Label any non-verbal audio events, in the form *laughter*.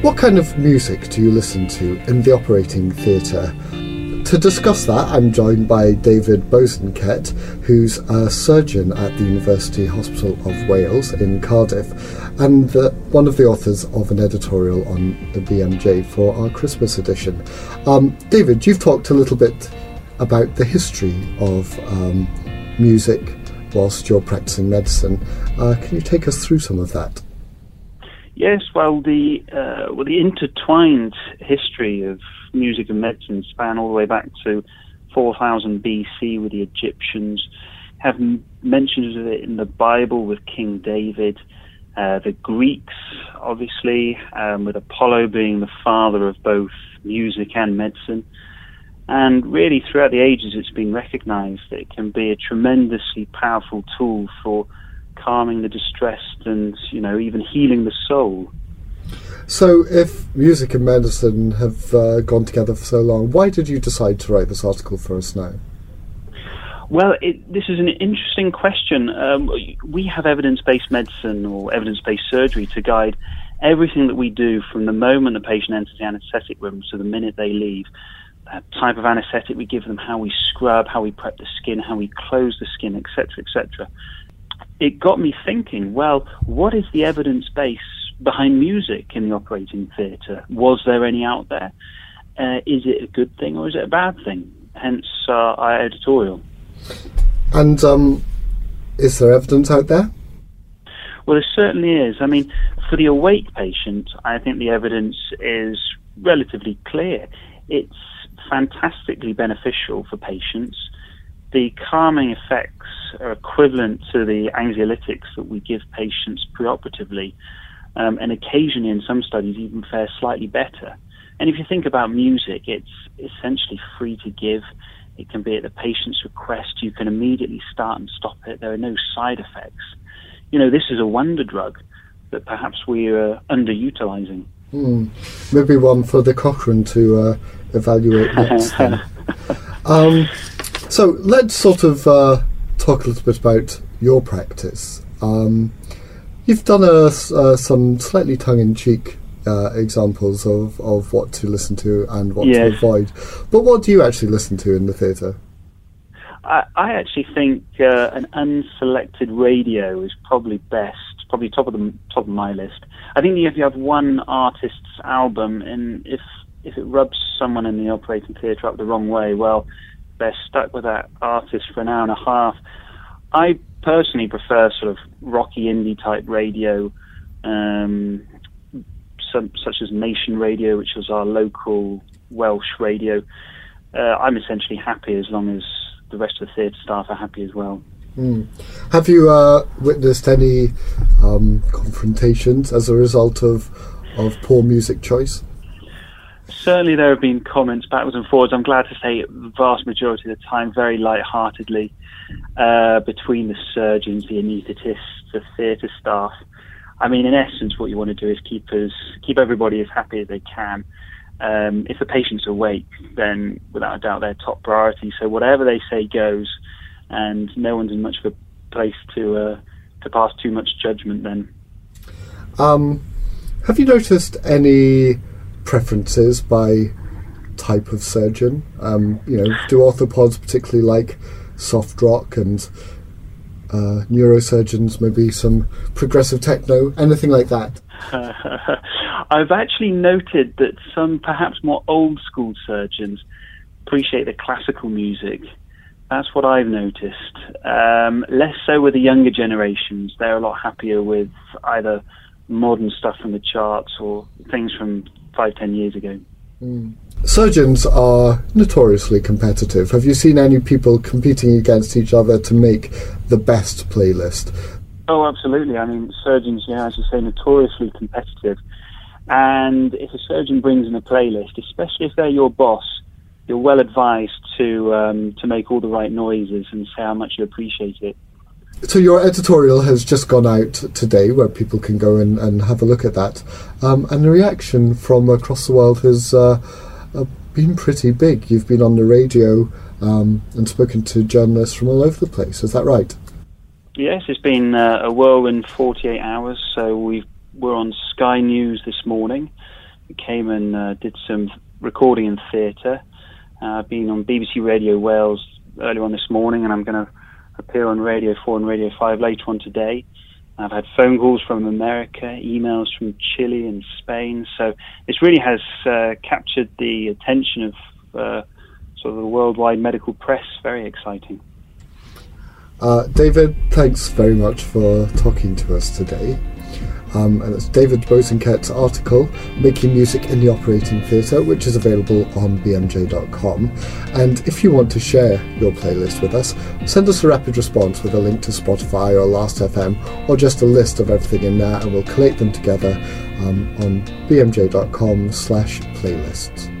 What kind of music do you listen to in the operating theatre? To discuss that, I'm joined by David Bosanquet, who's a surgeon at the University Hospital of Wales in Cardiff, and the, one of the authors of an editorial on the BMJ for our Christmas edition. Um, David, you've talked a little bit about the history of um, music whilst you're practicing medicine. Uh, can you take us through some of that? Yes, well, the uh, well, the intertwined history of music and medicine span all the way back to 4000 BC with the Egyptians. Have mentions of it in the Bible with King David. Uh, the Greeks, obviously, um, with Apollo being the father of both music and medicine. And really, throughout the ages, it's been recognized that it can be a tremendously powerful tool for calming the distressed and, you know, even healing the soul. So, if music and medicine have uh, gone together for so long, why did you decide to write this article for us now? Well, it, this is an interesting question. Um, we have evidence based medicine or evidence based surgery to guide everything that we do from the moment the patient enters the anesthetic room to the minute they leave. Uh, type of anesthetic we give them, how we scrub, how we prep the skin, how we close the skin, etc., etc it got me thinking, well, what is the evidence base behind music in the operating theatre? Was there any out there? Uh, is it a good thing or is it a bad thing? Hence uh, our editorial. And um, is there evidence out there? Well, there certainly is. I mean, for the awake patient, I think the evidence is relatively clear. It's fantastically beneficial for patients the calming effects are equivalent to the anxiolytics that we give patients preoperatively, um, and occasionally in some studies even fare slightly better. And if you think about music, it's essentially free to give. It can be at the patient's request. You can immediately start and stop it. There are no side effects. You know, this is a wonder drug that perhaps we are underutilizing. Hmm. Maybe one for the Cochrane to uh, evaluate next. *laughs* um, so let's sort of uh, talk a little bit about your practice. Um, you've done a, uh, some slightly tongue-in-cheek uh, examples of, of what to listen to and what yes. to avoid. But what do you actually listen to in the theatre? I, I, actually think uh, an unselected radio is probably best, probably top of the top of my list. I think if you have one artist's album, and if if it rubs someone in the operating theatre up the wrong way, well, they're stuck with that artist for an hour and a half. I personally prefer sort of rocky indie type radio, um, some, such as Nation Radio, which was our local Welsh radio. Uh, I'm essentially happy as long as the rest of the theatre staff are happy as well. Mm. Have you uh, witnessed any um, confrontations as a result of of poor music choice? Certainly there have been comments backwards and forwards. I'm glad to say the vast majority of the time, very light-heartedly, uh, between the surgeons, the anaesthetists, the theatre staff. I mean, in essence, what you want to do is keep us, keep everybody as happy as they can. Um, if the patient's awake, then without a doubt they're top priority. So whatever they say goes, and no one's in much of a place to uh, to pass too much judgment. Then, um, have you noticed any preferences by type of surgeon. Um, you know, do orthopods particularly like soft rock and uh, neurosurgeons maybe some progressive techno, anything like that? *laughs* I've actually noted that some perhaps more old school surgeons appreciate the classical music. That's what I've noticed. Um, less so with the younger generations. They're a lot happier with either modern stuff from the charts or things from five, ten years ago. Mm. Surgeons are notoriously competitive. Have you seen any people competing against each other to make the best playlist? Oh, absolutely. I mean, surgeons, yeah, as you say, notoriously competitive. And if a surgeon brings in a playlist, especially if they're your boss, you're well advised to um, to make all the right noises and say how much you appreciate it. So your editorial has just gone out today, where people can go and, and have a look at that, um, and the reaction from across the world has uh, uh, been pretty big. You've been on the radio um, and spoken to journalists from all over the place. Is that right? Yes, it's been uh, a whirlwind 48 hours. So we we're on Sky News this morning. We came and uh, did some recording in theatre. Uh, I've been on BBC Radio Wales earlier on this morning, and I'm going to appear on Radio 4 and Radio 5 later on today. I've had phone calls from America, emails from Chile and Spain. So this really has uh, captured the attention of uh, sort of the worldwide medical press. Very exciting. Uh, David, thanks very much for talking to us today. Um, and it's David Bosanquet's article, Making Music in the Operating Theatre, which is available on bmj.com. And if you want to share your playlist with us, send us a rapid response with a link to Spotify or Last.fm or just a list of everything in there, and we'll collate them together um, on bmj.com slash playlists.